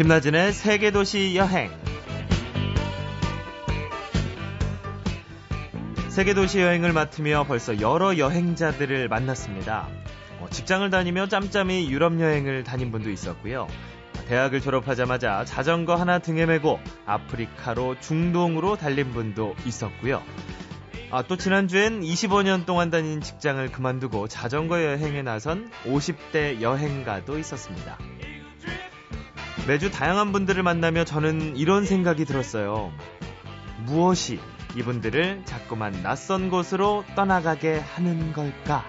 김나진의 세계도시 여행. 세계도시 여행을 맡으며 벌써 여러 여행자들을 만났습니다. 어, 직장을 다니며 짬짬이 유럽 여행을 다닌 분도 있었고요. 대학을 졸업하자마자 자전거 하나 등에 메고 아프리카로 중동으로 달린 분도 있었고요. 아, 또 지난주엔 25년 동안 다닌 직장을 그만두고 자전거 여행에 나선 50대 여행가도 있었습니다. 매주 다양한 분들을 만나며 저는 이런 생각이 들었어요. 무엇이 이분들을 자꾸만 낯선 곳으로 떠나가게 하는 걸까?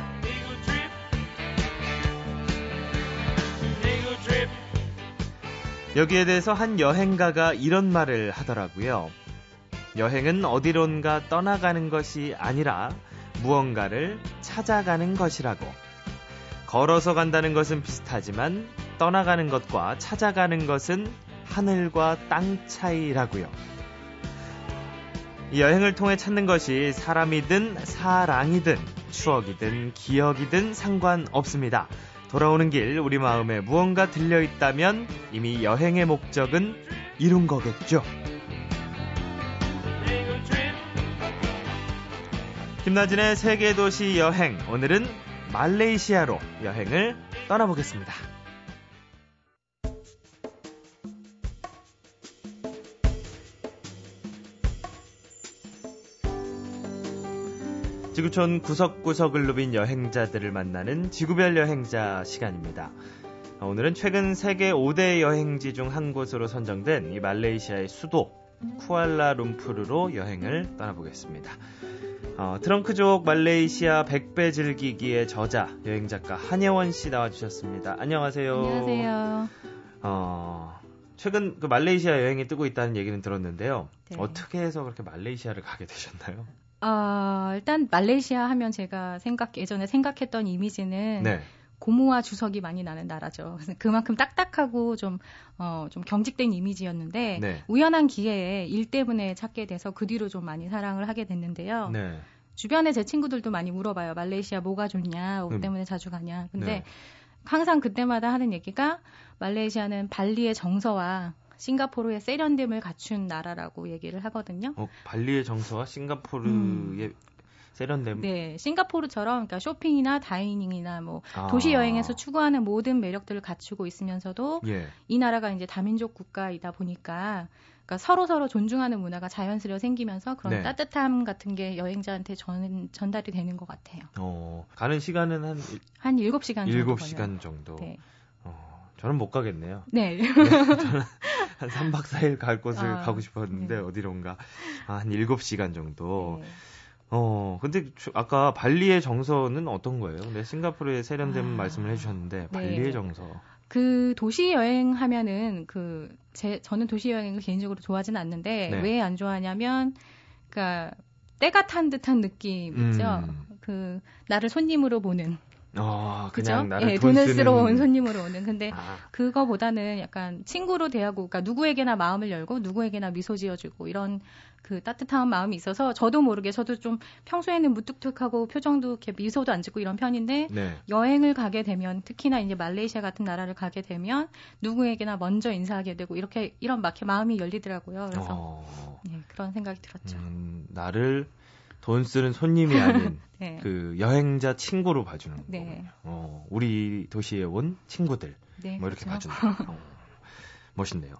여기에 대해서 한 여행가가 이런 말을 하더라고요. 여행은 어디론가 떠나가는 것이 아니라 무언가를 찾아가는 것이라고. 걸어서 간다는 것은 비슷하지만 떠나가는 것과 찾아가는 것은 하늘과 땅 차이라고요. 여행을 통해 찾는 것이 사람이든 사랑이든 추억이든 기억이든 상관없습니다. 돌아오는 길 우리 마음에 무언가 들려 있다면 이미 여행의 목적은 이룬 거겠죠. 김나진의 세계도시 여행 오늘은 말레이시아로 여행을 떠나보겠습니다. 지구촌 구석구석을 누빈 여행자들을 만나는 지구별 여행자 시간입니다. 오늘은 최근 세계 5대 여행지 중 한 곳으로 선정된 이 말레이시아의 수도 쿠알라룸푸르로 여행을 떠나보겠습니다. 어, 트렁크족 말레이시아 백배 즐기기의 저자 여행작가 한예원 씨 나와주셨습니다. 안녕하세요. 안녕하세요. 어, 최근 그 말레이시아 여행이 뜨고 있다는 얘기는 들었는데요. 네. 어떻게 해서 그렇게 말레이시아를 가게 되셨나요? 어, 일단 말레이시아 하면 제가 생각 예전에 생각했던 이미지는 네. 고무와 주석이 많이 나는 나라죠. 그만큼 딱딱하고 좀, 어, 좀 경직된 이미지였는데, 네. 우연한 기회에 일 때문에 찾게 돼서 그 뒤로 좀 많이 사랑을 하게 됐는데요. 네. 주변에 제 친구들도 많이 물어봐요. 말레이시아 뭐가 좋냐, 뭐 음. 때문에 자주 가냐. 근데 네. 항상 그때마다 하는 얘기가 말레이시아는 발리의 정서와 싱가포르의 세련됨을 갖춘 나라라고 얘기를 하거든요. 어, 발리의 정서와 싱가포르의 음. 세련됨. 네, 싱가포르처럼 그러니까 쇼핑이나 다이닝이나 뭐 아. 도시 여행에서 추구하는 모든 매력들을 갖추고 있으면서도 예. 이 나라가 이제 다민족 국가이다 보니까 그러니까 서로 서로 존중하는 문화가 자연스레 생기면서 그런 네. 따뜻함 같은 게 여행자한테 전, 전달이 되는 것 같아요. 어, 가는 시간은 한한 7시간 정도. 7시간 정도. 네. 어, 저는 못 가겠네요. 네. 네 저는 한 3박 4일 갈 곳을 아, 가고 싶었는데 네. 어디론가 아, 한 7시간 정도. 네. 어, 근데 아까 발리의 정서는 어떤 거예요? 네, 싱가포르의 세련된 아, 말씀을 해주셨는데 네. 발리의 정서. 그 도시 여행 하면은 그 제 저는 도시 여행을 개인적으로 좋아하지는 않는데 네. 왜안 좋아하냐면 그니까 때가 탄 듯한 느낌이죠. 음. 그 나를 손님으로 보는 어, 그냥 나를 예, 돈 돈을 쓰러 온 손님으로 오는. 근데 아. 그거보다는 약간 친구로 대하고, 그러니까 누구에게나 마음을 열고 누구에게나 미소 지어주고 이런 그 따뜻한 마음이 있어서 저도 모르게 저도 좀 평소에는 무뚝뚝하고 표정도 이렇게 미소도 안 짓고 이런 편인데 네. 여행을 가게 되면 특히나 이제 말레이시아 같은 나라를 가게 되면 누구에게나 먼저 인사하게 되고 이렇게 이런 막 마음이 열리더라고요. 그래서 어. 네, 그런 생각이 들었죠. 음, 나를 돈 쓰는 손님이 아닌 네. 그 여행자 친구로 봐주는 네. 거군요. 어, 우리 도시에 온 친구들 네, 뭐 이렇게 그렇죠. 봐준다. 어, 멋있네요.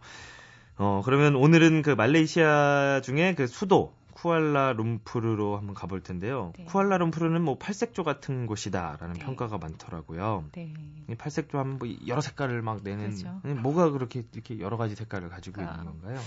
어, 그러면 오늘은 그 말레이시아 중에 그 수도 쿠알라룸푸르로 한번 가볼 텐데요. 네. 쿠알라룸푸르는 뭐 팔색조 같은 곳이다라는 네. 평가가 많더라고요. 네. 이 팔색조 하면 뭐 여러 색깔을 막 내는 그렇죠. 뭐가 그렇게 이렇게 여러 가지 색깔을 가지고 그러니까, 있는 건가요?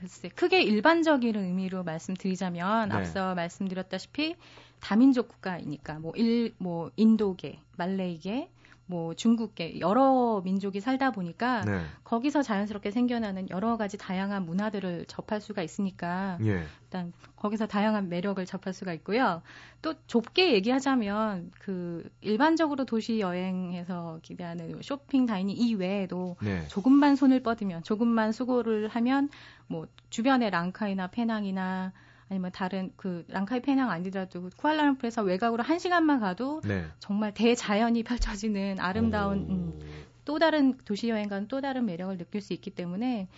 글쎄, 크게 일반적인 의미로 말씀드리자면 네. 앞서 말씀드렸다시피 다민족 국가이니까 뭐 일, 뭐 인도계, 말레이계, 뭐 중국계 여러 민족이 살다 보니까 네. 거기서 자연스럽게 생겨나는 여러 가지 다양한 문화들을 접할 수가 있으니까 예. 일단 거기서 다양한 매력을 접할 수가 있고요. 또 좁게 얘기하자면 그 일반적으로 도시 여행에서 기대하는 쇼핑 다이닝 이외에도 네. 조금만 손을 뻗으면 조금만 수고를 하면 뭐 주변의 랑카이나 페낭이나 아니면 다른 그 랑카이 페낭 아니더라도 쿠알라룸푸르에서 외곽으로 한 시간만 가도 네. 정말 대자연이 펼쳐지는 아름다운 음, 또 다른 도시 여행과는 또 다른 매력을 느낄 수 있기 때문에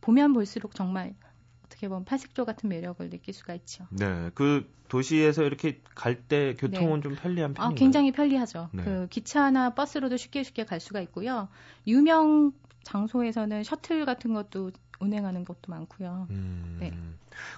보면 볼수록 정말 어떻게 보면 파식조 같은 매력을 느낄 수가 있죠. 네, 그 도시에서 이렇게 갈 때 교통은 네. 좀 편리한 편인가요? 아, 굉장히 편리하죠. 네. 그 기차나 버스로도 쉽게 쉽게 갈 수가 있고요. 유명 장소에서는 셔틀 같은 것도 운행하는 것도 많고요. 음, 네.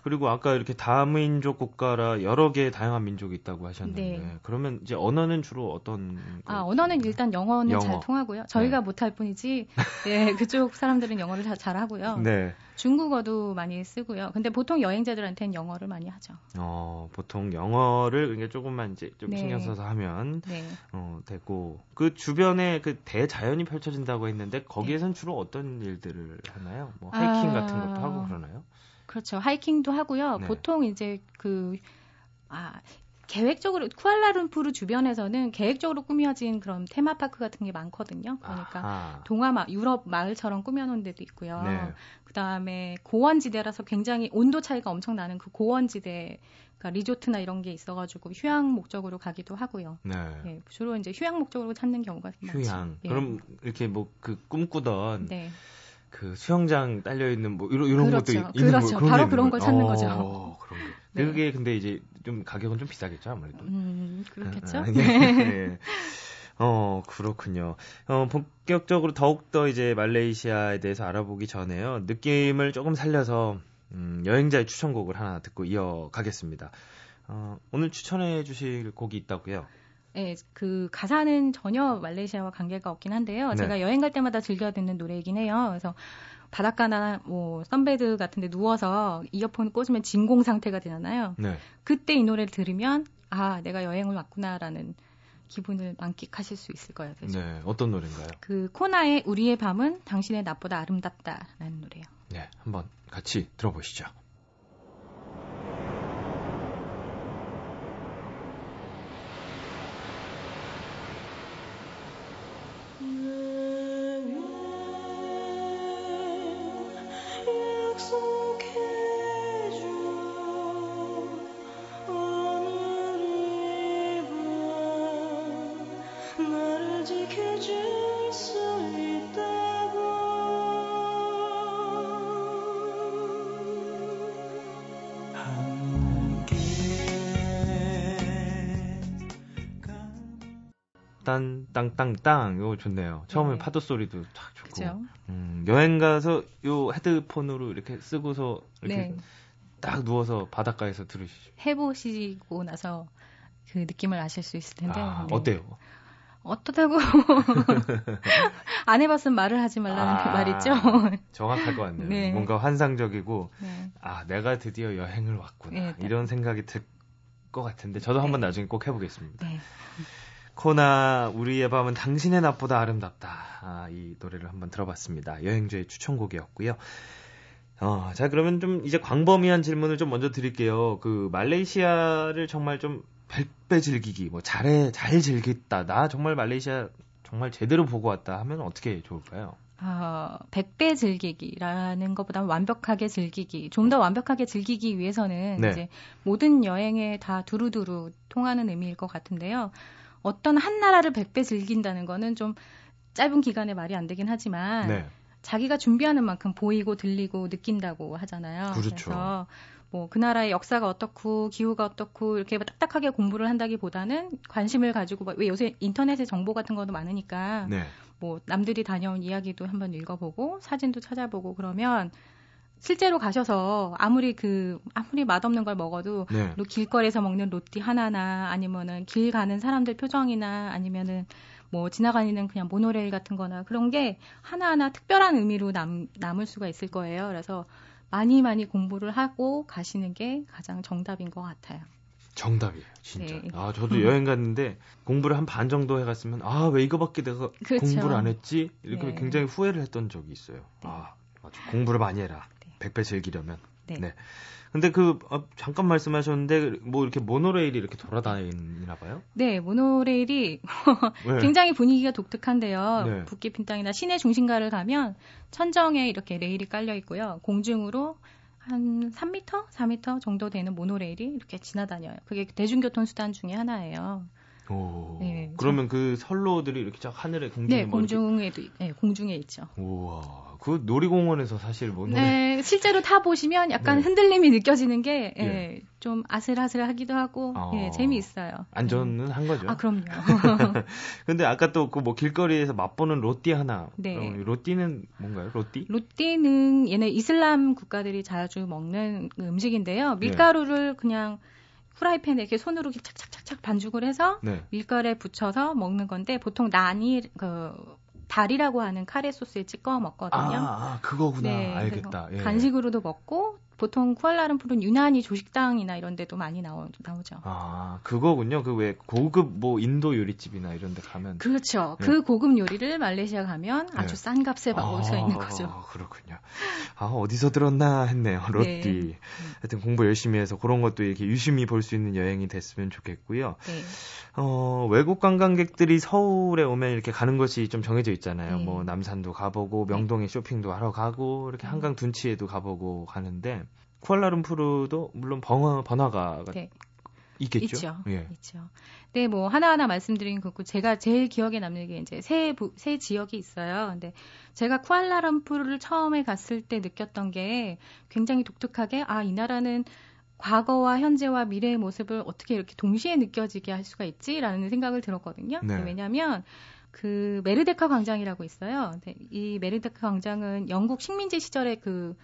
그리고 아까 이렇게 다민족 국가라 여러 개의 다양한 민족이 있다고 하셨는데 네. 그러면 이제 언어는 주로 어떤 아 언어는 일단 영어는 영어. 잘 통하고요. 저희가 네. 못할 뿐이지 네, 그쪽 사람들은 영어를 잘, 잘 하고요. 네. 중국어도 많이 쓰고요. 근데 보통 여행자들한테는 영어를 많이 하죠. 어, 보통 영어를 그러니까 조금만 이제 좀 네. 신경 써서 하면 네. 어, 되고 그 주변에 그 대자연이 펼쳐진다고 했는데 거기에선 네. 주로 어떤 일들을 하나요? 뭐 하이킹 아... 같은 것도 하고 그러나요? 그렇죠. 하이킹도 하고요. 네. 보통 이제 그 아, 계획적으로 쿠알라룸푸르 주변에서는 계획적으로 꾸며진 그런 테마파크 같은 게 많거든요. 그러니까 아하. 동화 마, 유럽 마을처럼 꾸며놓은 데도 있고요. 네. 그 다음에 고원지대라서 굉장히 온도 차이가 엄청 나는 그 고원지대 그러니까 리조트나 이런 게 있어가지고 휴양 목적으로 가기도 하고요. 네. 네 주로 이제 휴양 목적으로 찾는 경우가 많죠. 휴양. 네. 그럼 이렇게 뭐 그 꿈꾸던 네. 그 수영장 딸려 있는 뭐 이런 이런 그렇죠. 것도 있는 그렇죠. 거, 그런 바로 그런 걸 찾는 어, 거죠. 그런 거. 네. 그게 근데 이제 좀 가격은 좀 비싸겠죠 아무래도. 음 그렇겠죠. 아, 네. 네. 어 그렇군요. 어 본격적으로 더욱 더 이제 말레이시아에 대해서 알아보기 전에요 느낌을 조금 살려서 음, 여행자의 추천곡을 하나 듣고 이어가겠습니다. 어, 오늘 추천해 주실 곡이 있다고요? 네, 그 가사는 전혀 말레이시아와 관계가 없긴 한데요. 네. 제가 여행 갈 때마다 즐겨 듣는 노래이긴 해요. 그래서 바닷가나 뭐 선베드 같은 데 누워서 이어폰 꽂으면 진공 상태가 되잖아요. 네. 그때 이 노래를 들으면 아, 내가 여행을 왔구나라는 기분을 만끽하실 수 있을 거예요. 네, 어떤 노래인가요? 그 코나의 우리의 밤은 당신의 낮보다 아름답다라는 노래요. 네, 한번 같이 들어보시죠. 딴, 땅, 땅, 땅. 이거 좋네요. 처음에 네. 파도 소리도 쫙 좋고. 그죠? 음, 여행 가서 요 헤드폰으로 이렇게 쓰고서 이렇게 네. 딱 누워서 바닷가에서 들으시죠. 해보시고 나서 그 느낌을 아실 수 있을 텐데. 아, 네. 어때요? 어떠다고 안 해봤으면 말을 하지 말라는 아, 말 있죠. 정확할 것 같네요. 네. 뭔가 환상적이고 네. 아 내가 드디어 여행을 왔구나 네, 이런 생각이 들 것 같은데 저도 한번 네. 나중에 꼭 해보겠습니다. 네. 코나 우리의 밤은 당신의 낮보다 아름답다. 아, 이 노래를 한번 들어봤습니다. 여행주의 추천곡이었고요. 어, 자 그러면 좀 이제 광범위한 질문을 좀 먼저 드릴게요. 그 말레이시아를 정말 좀 100배 즐기기, 뭐 잘해 잘 즐겼다. 나 정말 말레이시아 정말 제대로 보고 왔다 하면 어떻게 좋을까요? 어, 100배 즐기기라는 것보다 완벽하게 즐기기, 좀 더 완벽하게 즐기기 위해서는 네. 이제 모든 여행에 다 두루두루 통하는 의미일 것 같은데요. 어떤 한 나라를 100배 즐긴다는 거는 좀 짧은 기간에 말이 안 되긴 하지만 네. 자기가 준비하는 만큼 보이고 들리고 느낀다고 하잖아요. 그렇죠. 그래서 뭐 그 나라의 역사가 어떻고 기후가 어떻고 이렇게 딱딱하게 공부를 한다기보다는 관심을 가지고 뭐, 왜 요새 인터넷에 정보 같은 것도 많으니까 네. 뭐 남들이 다녀온 이야기도 한번 읽어보고 사진도 찾아보고 그러면 실제로 가셔서 아무리 그 아무리 맛없는 걸 먹어도 네. 길거리에서 먹는 로티 하나나 아니면은 길 가는 사람들 표정이나 아니면은 뭐 지나가는 그냥 모노레일 같은 거나 그런 게 하나하나 특별한 의미로 남, 남을 수가 있을 거예요. 그래서 많이 많이 공부를 하고 가시는 게 가장 정답인 것 같아요. 정답이에요, 진짜. 네. 아, 저도 음. 여행 갔는데 공부를 한 반 정도 해갔으면 아, 왜 이거밖에 내가 그렇죠. 공부를 안 했지? 이렇게 네. 굉장히 후회를 했던 적이 있어요. 네. 아, 아주 공부를 많이 해라. 100배 즐기려면. 네. 네. 근데 그 아, 잠깐 말씀하셨는데 뭐 이렇게 모노레일이 이렇게 돌아다니나 봐요? 네, 모노레일이 네. 굉장히 분위기가 독특한데요. 네. 북기 핀 땅이나 시내 중심가를 가면 천정에 이렇게 레일이 깔려 있고요. 공중으로 한 3m, 4m 정도 되는 모노레일이 이렇게 지나다녀요. 그게 대중교통 수단 중에 하나예요. 오. 네, 그러면 그 선로들이 이렇게 쫙 하늘에 공중에 네, 뭐 공중에도 네, 공중에 있죠. 우와. 그 놀이공원에서 사실 뭐 네, 실제로 타 보시면 약간 네. 흔들림이 느껴지는 게 예, 예. 좀 아슬아슬하기도 하고 어. 예, 재미있어요. 안전은 네. 한 거죠. 아 그럼요. 근데 아까 또 그 뭐 길거리에서 맛보는 로띠 하나. 네. 로띠는 뭔가요? 로띠? 로띠는 얘네 이슬람 국가들이 자주 먹는 음식인데요. 밀가루를 네. 그냥 프라이팬에 이렇게 손으로 이렇게 착착착착 반죽을 해서 네. 밀가루에 붙여서 먹는 건데 보통 난이 그 달이라고 하는 카레 소스에 찍어 먹거든요. 아, 아 그거구나. 네, 알겠다. 예. 간식으로도 먹고 보통 쿠알라룸푸르는 유난히 조식당이나 이런 데도 많이 나오, 나오죠. 아, 그거군요. 그 왜 고급 뭐 인도 요리집이나 이런 데 가면. 그렇죠. 네. 그 고급 요리를 말레이시아 가면 아주 네. 싼 값에 먹을 아, 수 있는 거죠. 그렇군요. 아, 어디서 들었나 했네요. 로띠. 네. 하여튼 공부 열심히 해서 그런 것도 이렇게 유심히 볼 수 있는 여행이 됐으면 좋겠고요. 네. 어, 외국 관광객들이 서울에 오면 이렇게 가는 것이 좀 정해져 있잖아요. 네. 뭐 남산도 가보고 명동에 쇼핑도 하러 가고 이렇게 음. 한강 둔치에도 가보고 가는데 쿠알라룸푸르도 물론 번화, 번화가가 네. 있겠죠. 있죠. 예. 있죠. 네, 뭐 하나하나 말씀드린 거고 제가 제일 기억에 남는 게 이제 세, 세 지역이 있어요. 근데 제가 쿠알라룸푸르를 처음에 갔을 때 느꼈던 게 굉장히 독특하게 아, 이 나라는 과거와 현재와 미래의 모습을 어떻게 이렇게 동시에 느껴지게 할 수가 있지라는 생각을 들었거든요. 네. 왜냐하면 그 메르데카 광장이라고 있어요. 이 메르데카 광장은 영국 식민지 시절에 그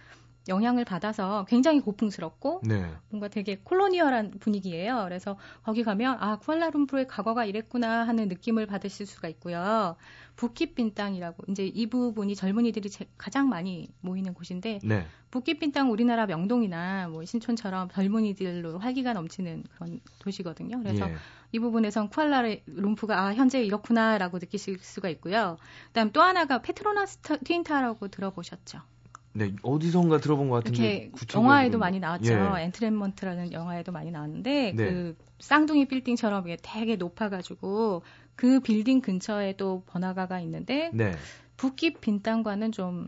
영향을 받아서 굉장히 고풍스럽고 네. 뭔가 되게 콜로니얼한 분위기예요. 그래서 거기 가면 아 쿠알라룸푸르의 과거가 이랬구나 하는 느낌을 받으실 수가 있고요. 부키빈땅이라고 이제 이 부분이 젊은이들이 제, 가장 많이 모이는 곳인데 네. 부키빈땅 우리나라 명동이나 뭐 신촌처럼 젊은이들로 활기가 넘치는 그런 도시거든요. 그래서 예. 이 부분에선 쿠알라룸푸가 아 현재 이렇구나라고 느끼실 수가 있고요. 그다음 또 하나가 페트로나스 트윈타워라고 들어보셨죠? 네, 어디선가 들어본 것 같은데. 영화에도 많이 나왔죠. 예. Entrapment라는 영화에도 많이 나왔는데 네. 그 쌍둥이 빌딩처럼 이게 되게 높아가지고 그 빌딩 근처에 또 번화가가 있는데 네. 부킷 빈탕과는 좀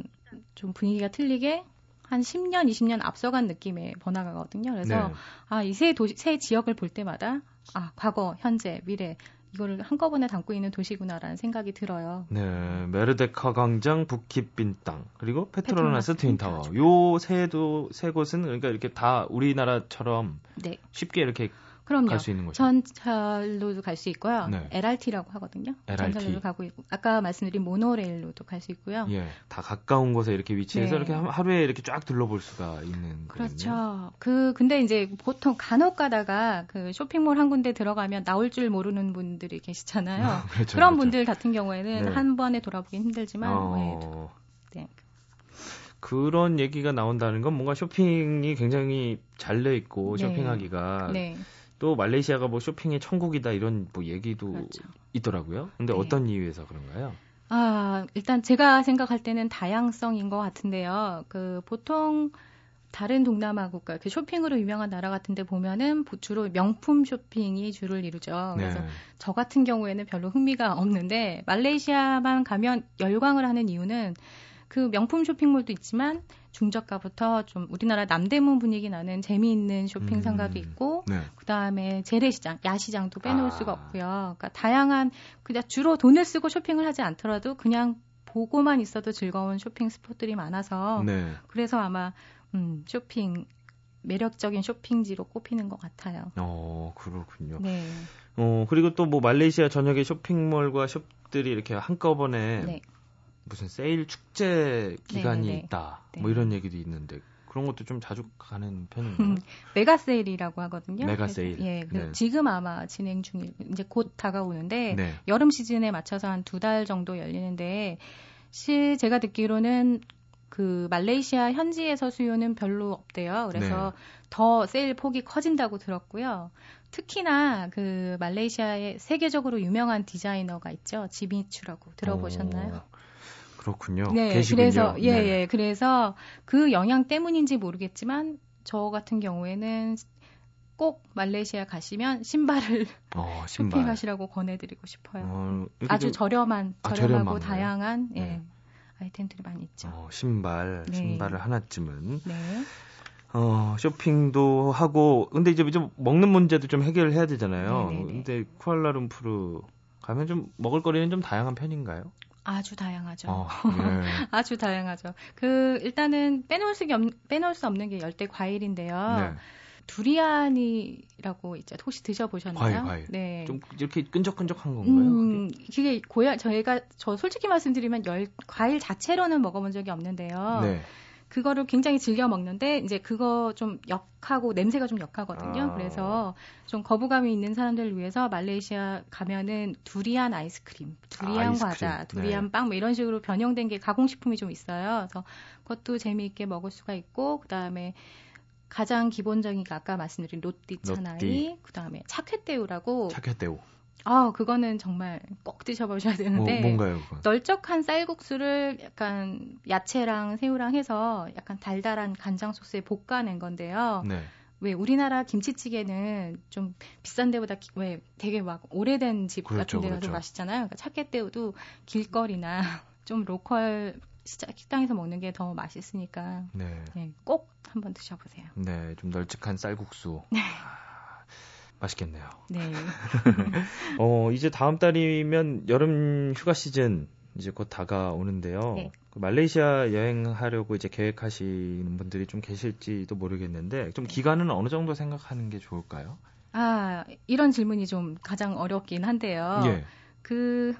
좀 분위기가 틀리게 한 10년, 20년 앞서간 느낌의 번화가거든요. 그래서 네. 아, 이세 도시, 세 지역을 볼 때마다 아, 과거, 현재, 미래 이거를 한꺼번에 담고 있는 도시구나라는 생각이 들어요. 네, 메르데카 광장, 부키빈 땅, 그리고 페트로나스 트윈타워. 요 세 도 세 곳은 그러니까 이렇게 다 우리나라처럼 네. 쉽게 이렇게 그럼요. 갈 수 있는 거죠. 전철로도 갈 수 있고요. 네. LRT라고 하거든요. LRT. 전철로도 가고 있고 아까 말씀드린 모노레일로도 갈 수 있고요. 예, 다 가까운 곳에 이렇게 위치해서 네. 이렇게 하루에 이렇게 쫙 둘러볼 수가 있는 그렇죠. 거군요. 그 근데 이제 보통 간혹 가다가 그 쇼핑몰 한 군데 들어가면 나올 줄 모르는 분들이 계시잖아요. 아, 그렇죠, 그런 그렇죠. 분들 같은 경우에는 네. 한 번에 돌아보기 힘들지만 어... 네. 그런 얘기가 나온다는 건 뭔가 쇼핑이 굉장히 잘 돼 있고 네. 쇼핑하기가 네. 또 말레이시아가 뭐 쇼핑의 천국이다 이런 뭐 얘기도 그렇죠. 있더라고요. 근데 네. 어떤 이유에서 그런가요? 아, 일단 제가 생각할 때는 다양성인 것 같은데요. 그 보통 다른 동남아 국가, 그 쇼핑으로 유명한 나라 같은데 보면은 주로 명품 쇼핑이 주를 이루죠. 그래서 네. 저 같은 경우에는 별로 흥미가 없는데 말레이시아만 가면 열광을 하는 이유는 그 명품 쇼핑몰도 있지만 중저가부터 좀 우리나라 남대문 분위기 나는 재미있는 쇼핑 상가도 음, 있고 네. 그다음에 재래시장, 야시장도 빼놓을 아. 수가 없고요. 그러니까 다양한 그냥 주로 돈을 쓰고 쇼핑을 하지 않더라도 그냥 보고만 있어도 즐거운 쇼핑 spot들이 많아서 네. 그래서 아마 음, 쇼핑 매력적인 쇼핑지로 꼽히는 것 같아요. 어, 그렇군요. 네. 어, 그리고 또 뭐 말레이시아 전역의 쇼핑몰과 숍들이 이렇게 한꺼번에 네. 무슨 세일 축제 기간이 네네. 있다. 네. 뭐 이런 얘기도 있는데 그런 것도 좀 자주 가는 편인가요? mega sale이라고 하거든요. mega sale. 예, 그 네. 지금 아마 진행 중일 이제 곧 다가오는데 네. 여름 시즌에 맞춰서 한 두 달 정도 열리는데 실 제가 듣기로는 그 말레이시아 현지에서 수요는 별로 없대요. 그래서 네. 더 세일 폭이 커진다고 들었고요. 특히나 그 말레이시아의 세계적으로 유명한 디자이너가 있죠. 지미추라고 들어보셨나요? 오. 그렇군요. 네, 계시군요. 그래서 예, 네. 예, 그래서 그 영향 때문인지 모르겠지만 저 같은 경우에는 꼭 말레이시아 가시면 신발을 어, 신발. 쇼핑하시라고 권해드리고 싶어요. 어, 아주 저렴한, 아, 저렴하고 다양한 예, 네. 아이템들이 많이 있죠. 어, 신발, 네. 신발을 하나쯤은. 네. 어, 쇼핑도 하고 근데 이제 좀 먹는 문제도 좀 해결을 해야 되잖아요. 네네네. 근데 쿠알라룸푸르 가면 좀 먹을 거리는 좀 다양한 편인가요? 아주 다양하죠. 어, 예. 아주 다양하죠. 그 일단은 빼놓을 수 없, 빼놓을 수 없는 게 열대 과일인데요. 네. 두리안이라고 있죠. 혹시 드셔보셨나요? 과일, 과일. 네. 좀 이렇게 끈적끈적한 건가요? 음, 그게 고야 저희가 저 솔직히 말씀드리면 열 과일 자체로는 먹어본 적이 없는데요. 네. 그거를 굉장히 즐겨 먹는데 이제 그거 좀 역하고 냄새가 좀 역하거든요. 아. 그래서 좀 거부감이 있는 사람들을 위해서 말레이시아 가면은 두리안 아이스크림, 두리안 아이스크림. 과자, 두리안 네. 빵뭐 이런 식으로 변형된 게 가공식품이 좀 있어요. 그래서 그것도 재미있게 먹을 수가 있고 그다음에 가장 기본적인 게 아까 말씀드린 로띠 차나이, 그다음에 차쾌떼우라고 차쾌떼우. 아, 그거는 정말 꼭 드셔보셔야 되는데. 뭐, 뭔가요, 그건? 널쩍한 쌀국수를 약간 야채랑 새우랑 해서 약간 달달한 간장 소스에 볶아낸 건데요. 네. 왜 우리나라 김치찌개는 좀 비싼 데보다 왜 되게 막 오래된 집 그렇죠, 같은 데가 그렇죠. 더 맛있잖아요. 그러니까 차게때우도 길거리나 좀 로컬 식당에서 먹는 게 더 맛있으니까 네. 네, 꼭 한번 드셔보세요. 네, 좀 널찍한 쌀국수. 네. 맛있겠네요. 네. 어, 이제 다음 달이면 여름 휴가 시즌 이제 곧 다가오는데요. 네. 그 말레이시아 여행하려고 이제 계획하시는 분들이 좀 계실지도 모르겠는데 좀 네. 기간은 어느 정도 생각하는 게 좋을까요? 아, 이런 질문이 좀 가장 어렵긴 한데요. 예. 그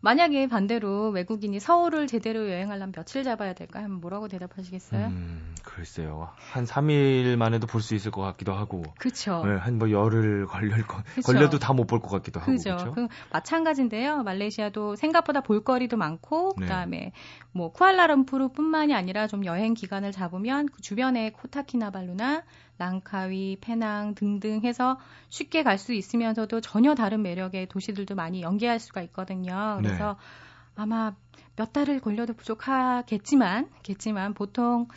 만약에 반대로 외국인이 서울을 제대로 여행하려면 며칠 잡아야 될까 하면 뭐라고 대답하시겠어요? 음, 글쎄요. 한 3일 만에도 볼 수 있을 것 같기도 하고. 그렇죠. 네, 한뭐 열흘 걸릴 거 걸려도 다 못 볼 것 같기도 하고. 그렇죠. 그 마찬가지인데요. 말레이시아도 생각보다 볼거리도 많고 네. 그다음에 뭐 쿠알라룸푸르뿐만이 아니라 좀 여행 기간을 잡으면 그 주변에 코타키나발루나 랑카위, 페낭 등등 해서 쉽게 갈 수 있으면서도 전혀 다른 매력의 도시들도 많이 연계할 수가 있거든요. 그래서 네. 아마 몇 달을 걸려도 부족하겠지만, 겠지만 보통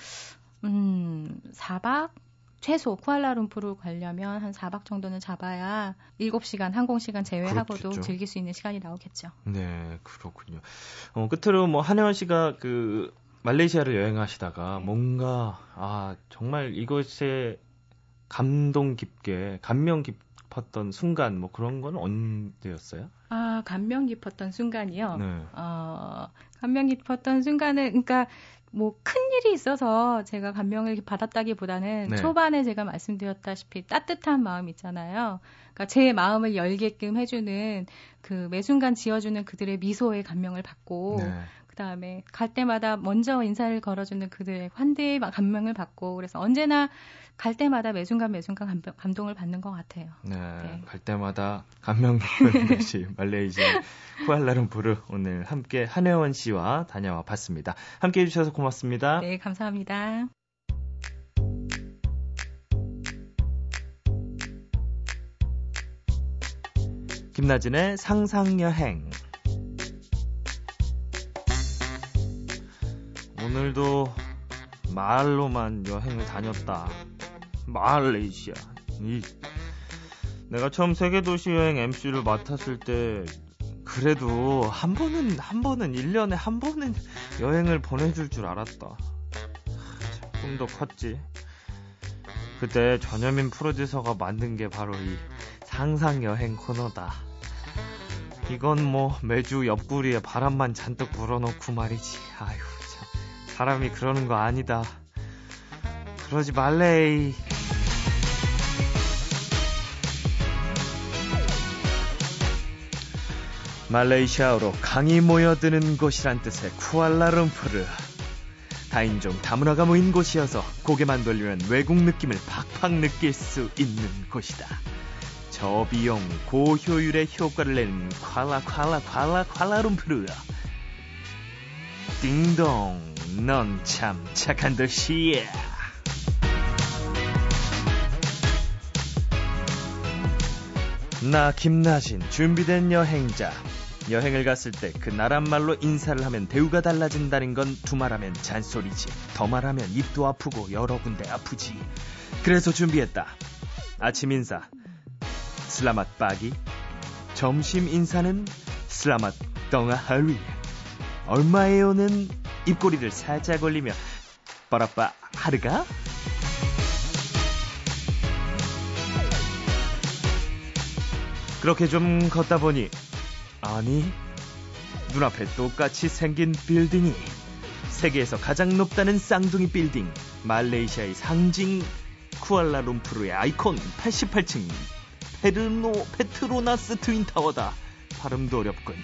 음, 4박 최소 쿠알라룸푸르 가려면 한 4박 정도는 잡아야 7시간 항공시간 제외하고도 그렇겠죠. 즐길 수 있는 시간이 나오겠죠. 네, 그렇군요. 어, 끝으로 뭐 한혜원 씨가 그 말레이시아를 여행하시다가 네. 뭔가 아 정말 이것에 감동 깊게 감명 깊었던 순간 뭐 그런 건 언제였어요? 아 감명 깊었던 순간이요. 네. 어 감명 깊었던 순간은 그러니까 뭐큰 일이 있어서 제가 감명을 받았다기보다는 네. 초반에 제가 말씀드렸다시피 따뜻한 마음 있잖아요. 그러니까 제 마음을 열게끔 해주는 그 매 순간 지어주는 그들의 미소에 감명을 받고 네. 그 다음에 갈 때마다 먼저 인사를 걸어주는 그들의 환대의 감명을 받고 그래서 언제나 갈 때마다 매순간 매순간 감동, 을 받는 것 같아요. 네, 네. 갈 때마다 감명 깊은 것이 말레이시아 쿠알라룸푸르 오늘 함께 한혜원 씨와 다녀와 봤습니다. 함께 해주셔서 고맙습니다. 네, 감사합니다. 김나진의 상상여행 오늘도 마을로만 여행을 다녔다. 말레이시아. 이 내가 처음 세계 도시 여행 MC를 맡았을 때 그래도 한 번은 한 번은 1년에 한 번은 여행을 보내줄 줄 알았다. 조금 더 컸지. 그때 전현민 프로듀서가 만든 게 바로 이 상상 여행 코너다. 이건 뭐 매주 옆구리에 바람만 잔뜩 불어넣고 말이지. 아휴 참 사람이 그러는 거 아니다. 그러지 말래. 말레이시아어로 강이 모여드는 곳이란 뜻의 쿠알라룸푸르. 다인종 다문화가 모인 곳이어서 고개만 돌리면 외국 느낌을 팍팍 느낄 수 있는 곳이다. 저비용 고효율의 효과를 내는 콸라 콸라 콸라 콸라룸푸르. 띵동, 넌 참 착한 듯이야. 나 김나진 준비된 여행자 여행을 갔을 때 그 나란 말로 인사를 하면 대우가 달라진다는 건 두말하면 잔소리지. 더 말하면 입도 아프고 여러 군데 아프지. 그래서 준비했다. 아침 인사 슬라맛 빠기. 점심 인사는 슬라맛 덩아하리. 얼마예요는 입꼬리를 살짝 올리며 빠라빠 하르가? 그렇게 좀 걷다 보니 아니 눈앞에 똑같이 생긴 빌딩이 세계에서 가장 높다는 쌍둥이 빌딩 말레이시아의 상징 쿠알라룸푸르의 아이콘 88층 페르노 페트로나스 트윈타워다. 발음도 어렵군.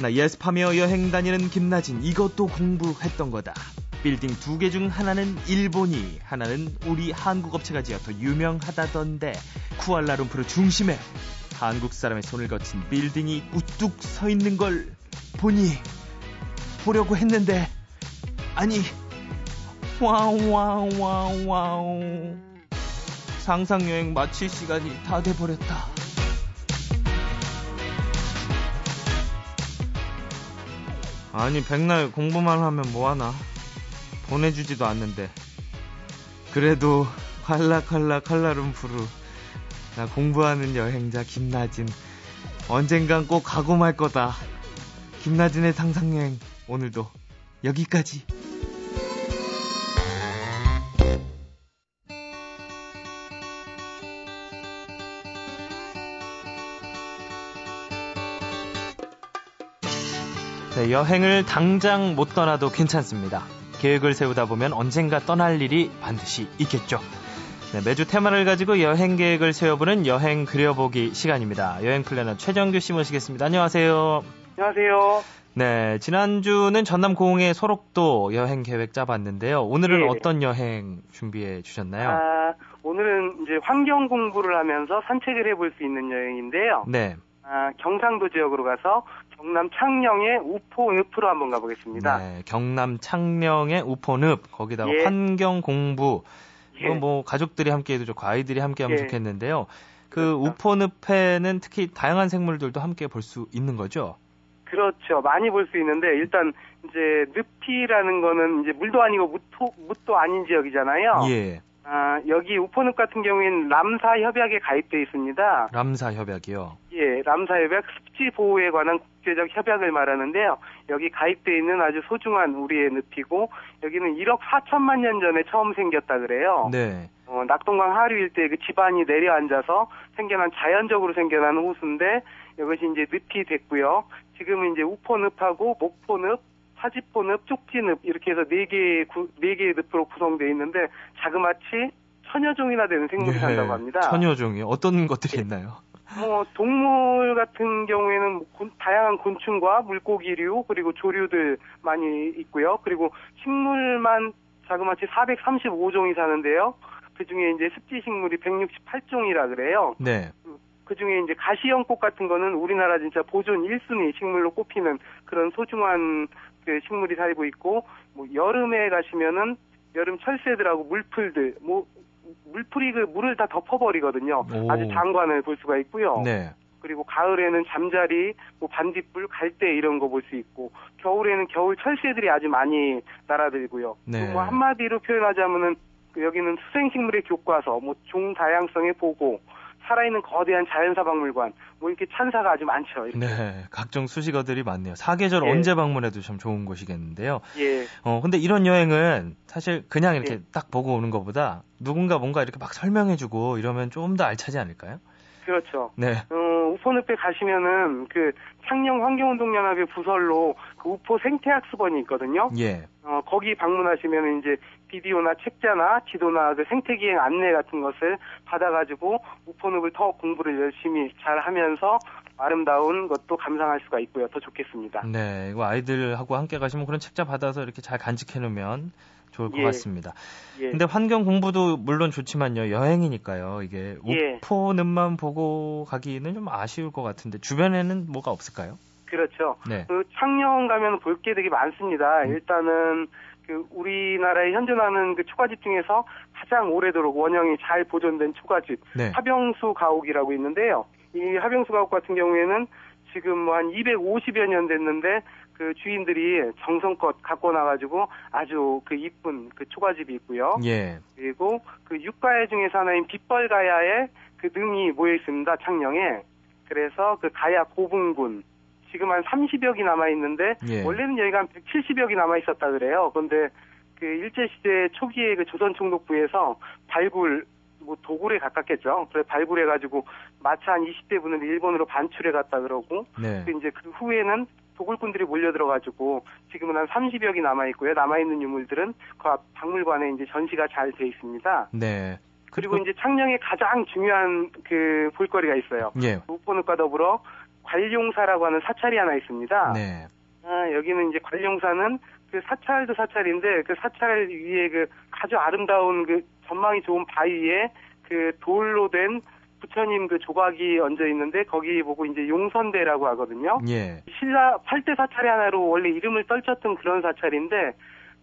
나 예습하며 여행 다니는 김나진 이것도 공부했던 거다. 빌딩 두 개 중 하나는 일본이 하나는 우리 한국 업체가 지어 더 유명하다던데 쿠알라룸푸르 중심에 한국 사람의 손을 거친 빌딩이 우뚝 서 있는 걸 보니 보려고 했는데 아니 와우 와우 와우 와우. 상상여행 마칠 시간이 다 돼버렸다 아니 백날 공부만 하면 뭐하나? 보내주지도 않는데. 그래도 칼라칼라 칼라룸푸르. 나 공부하는 여행자 김나진. 언젠간 꼭 가고 말 거다. 김나진의 상상여행 오늘도 여기까지 네, 여행을 당장 못 떠나도 괜찮습니다. 계획을 세우다 보면 언젠가 떠날 일이 반드시 있겠죠. 네, 매주 테마를 가지고 여행 계획을 세워보는 여행 그려보기 시간입니다. 여행 플래너 최정규 씨 모시겠습니다. 안녕하세요. 안녕하세요. 네, 지난주는 전남 고흥의 소록도 여행 계획 짜봤는데요. 오늘은 네. 어떤 여행 준비해 주셨나요? 아, 오늘은 이제 환경 공부를 하면서 산책을 해볼 수 있는 여행인데요. 네. 아, 경상도 지역으로 가서 경남 창녕의 우포 늪으로 한번 가보겠습니다. 네, 경남 창녕의 우포늪 거기다가 예. 환경 공부 예. 이건 뭐 가족들이 함께해도 좋고 아이들이 함께하면 예. 좋겠는데요. 그 그렇죠. 우포늪에는 특히 다양한 생물들도 함께 볼 수 있는 거죠. 그렇죠. 많이 볼 수 있는데 일단 이제 늪이라는 거는 이제 물도 아니고 묻도, 묻도 아닌 지역이잖아요. 예, 아, 여기 우포늪 같은 경우에는 람사 협약에 가입돼 있습니다. 람사 협약이요. 예, 람사 협약 습지 보호에 관한 국제적 협약을 말하는데요. 여기 가입돼 있는 아주 소중한 우리의 늪이고 여기는 1억 4천만 년 전에 처음 생겼다 그래요. 네, 어, 낙동강 하류 일대 그 지반이 내려앉아서 생겨난 자연적으로 생겨난 호수인데 이것이 이제 늪이 됐고요. 지금은 이제 우포늪하고 목포늪, 사지포늪, 쪽지늪 이렇게 해서 네 개의 구- 네 개의 늪으로 구성되어 있는데 자그마치 천여 종이나 되는 생물이 예, 산다고 합니다. 천여 종이 어떤 것들이 있나요? 뭐 동물 같은 경우에는 다양한 곤충과 물고기류 그리고 조류들 많이 있고요. 그리고 식물만 자그마치 435종이 사는데요. 그 중에 이제 습지 식물이 168종이라 그래요. 네, 그 중에 이제 가시연꽃 같은 거는 우리나라 진짜 보존 1순위 식물로 꼽히는 그런 소중한 그 식물이 살고 있고, 뭐 여름에 가시면은 여름 철새들하고 물풀들, 뭐 물풀이 그 물을 다 덮어버리거든요. 오. 아주 장관을 볼 수가 있고요. 네, 그리고 가을에는 잠자리, 뭐 반딧불, 갈대 이런 거 볼 수 있고, 겨울에는 겨울 철새들이 아주 많이 날아들고요. 네. 또뭐 한마디로 표현하자면은 그 여기는 수생식물의 교과서, 뭐 종 다양성의 보고, 살아있는 거대한 자연사박물관, 뭐 이렇게 찬사가 아주 많죠. 이렇게. 네, 각종 수식어들이 많네요. 사계절 예. 언제 방문해도 참 좋은 곳이겠는데요. 예, 어, 근데 이런 여행은 사실 그냥 이렇게 예. 딱 보고 오는 것보다 누군가 뭔가 이렇게 막 설명해주고 이러면 좀 더 알차지 않을까요? 그렇죠. 네, 어, 우포늪에 가시면은 그 창녕 환경운동연합의 부설로 그 우포 생태학습원이 있거든요. 예, 어, 거기 방문하시면 이제 비디오나 책자나 지도나 그 생태기행 안내 같은 것을 받아가지고 우포늪을 더 공부를 열심히 잘 하면서 아름다운 것도 감상할 수가 있고요. 더 좋겠습니다. 네, 이거 아이들하고 함께 가시면 그런 책자 받아서 이렇게 잘 간직해 놓으면 좋을 것 예. 같습니다. 예. 근데 환경 공부도 물론 좋지만요, 여행이니까요. 이게 예. 우포늪만 보고 가기는 좀 아쉬울 것 같은데 주변에는 뭐가 없을까요? 그렇죠. 네, 그 창녕 가면 볼 게 되게 많습니다. 음. 일단은 그 우리나라에 현존하는 그 초가집 중에서 가장 오래도록 원형이 잘 보존된 초가집 네, 하병수 가옥이라고 있는데요. 이 하병수 가옥 같은 경우에는 지금 뭐 한 250여 년 됐는데 그 주인들이 정성껏 갖고 나가지고 아주 그 이쁜 그 초가집이 있고요. 예, 그리고 그 육가야 중에서 하나인 빗벌가야에 그 능이 모여 있습니다. 창녕에. 그래서 그 가야 고분군 지금 한 30여 기 남아 있는데 예. 원래는 여기가 한 170여 기 남아 있었다 그래요. 그런데 그 일제 시대 초기에 그 조선 총독부에서 발굴 뭐 도굴에 가깝겠죠. 그래 발굴해 가지고 마차 한 20대 분을 일본으로 반출해 갔다 그러고 네. 그 이제 그 후에는 도굴꾼들이 몰려 들어가지고 지금은 한 30여 기 남아 있고요. 남아 있는 유물들은 그 앞 박물관에 이제 전시가 잘 돼 있습니다. 네. 그리고 이제 창녕에 가장 중요한 그 볼거리가 있어요. 예. 우포늪과 더불어 관룡사라고 하는 사찰이 하나 있습니다. 네. 아, 여기는 이제 관룡사는 그 사찰도 사찰인데 그 사찰 위에 그 아주 아름다운 그 전망이 좋은 바위에 그 돌로 된 부처님 그 조각이 얹어 있는데 거기 보고 이제 용선대라고 하거든요. 예. 신라 8대 사찰의 하나로 원래 이름을 떨쳤던 그런 사찰인데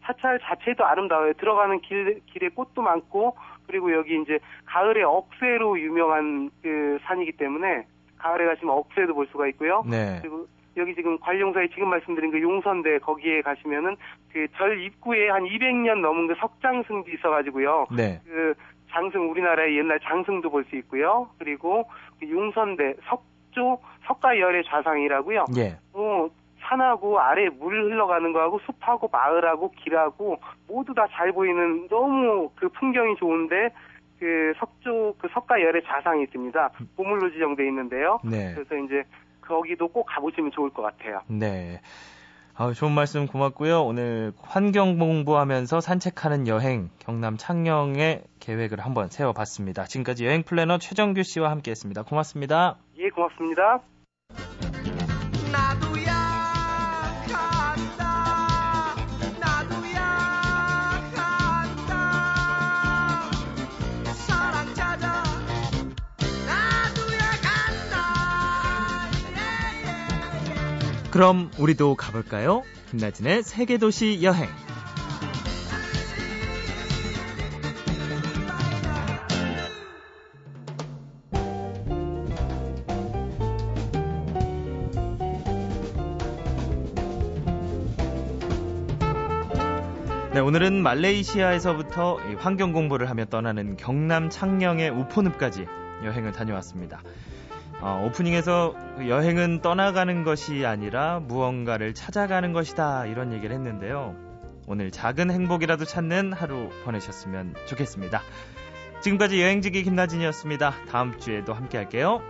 사찰 자체도 아름다워요. 들어가는 길, 길에 꽃도 많고 그리고 여기 이제 가을에 억새로 유명한 그 산이기 때문에 가을에 가시면 억새도 볼 수가 있고요. 네. 그리고 여기 지금 관룡사에 지금 말씀드린 그 용선대 거기에 가시면은 그 절 입구에 한 200년 넘은 그 석장승도 있어가지고요. 네. 그 장승 우리나라의 옛날 장승도 볼 수 있고요. 그리고 그 용선대 석조 석가열의 좌상이라고요. 예. 뭐 산하고 아래 물 흘러가는 거하고 숲하고 마을하고 길하고 모두 다 잘 보이는 너무 그 풍경이 좋은데 그 석조 그 석가열의 좌상이 있습니다. 보물로 지정돼 있는데요. 네. 그래서 이제 거기도 꼭 가보시면 좋을 것 같아요. 네. 아, 좋은 말씀 고맙고요. 오늘 환경 공부하면서 산책하는 여행 경남 창녕의 계획을 한번 세워봤습니다. 지금까지 여행 플래너 최정규 씨와 함께했습니다. 고맙습니다. 예, 고맙습니다. 그럼 우리도 가볼까요? 김나진의 세계도시 여행. 네, 오늘은 말레이시아에서부터 이 환경 공부를 하며 떠나는 경남 창녕의 우포늪까지 여행을 다녀왔습니다. 어, 오프닝에서 그 여행은 떠나가는 것이 아니라 무언가를 찾아가는 것이다 이런 얘기를 했는데요. 오늘 작은 행복이라도 찾는 하루 보내셨으면 좋겠습니다. 지금까지 여행지기 김나진이었습니다. 다음 주에도 함께 할게요.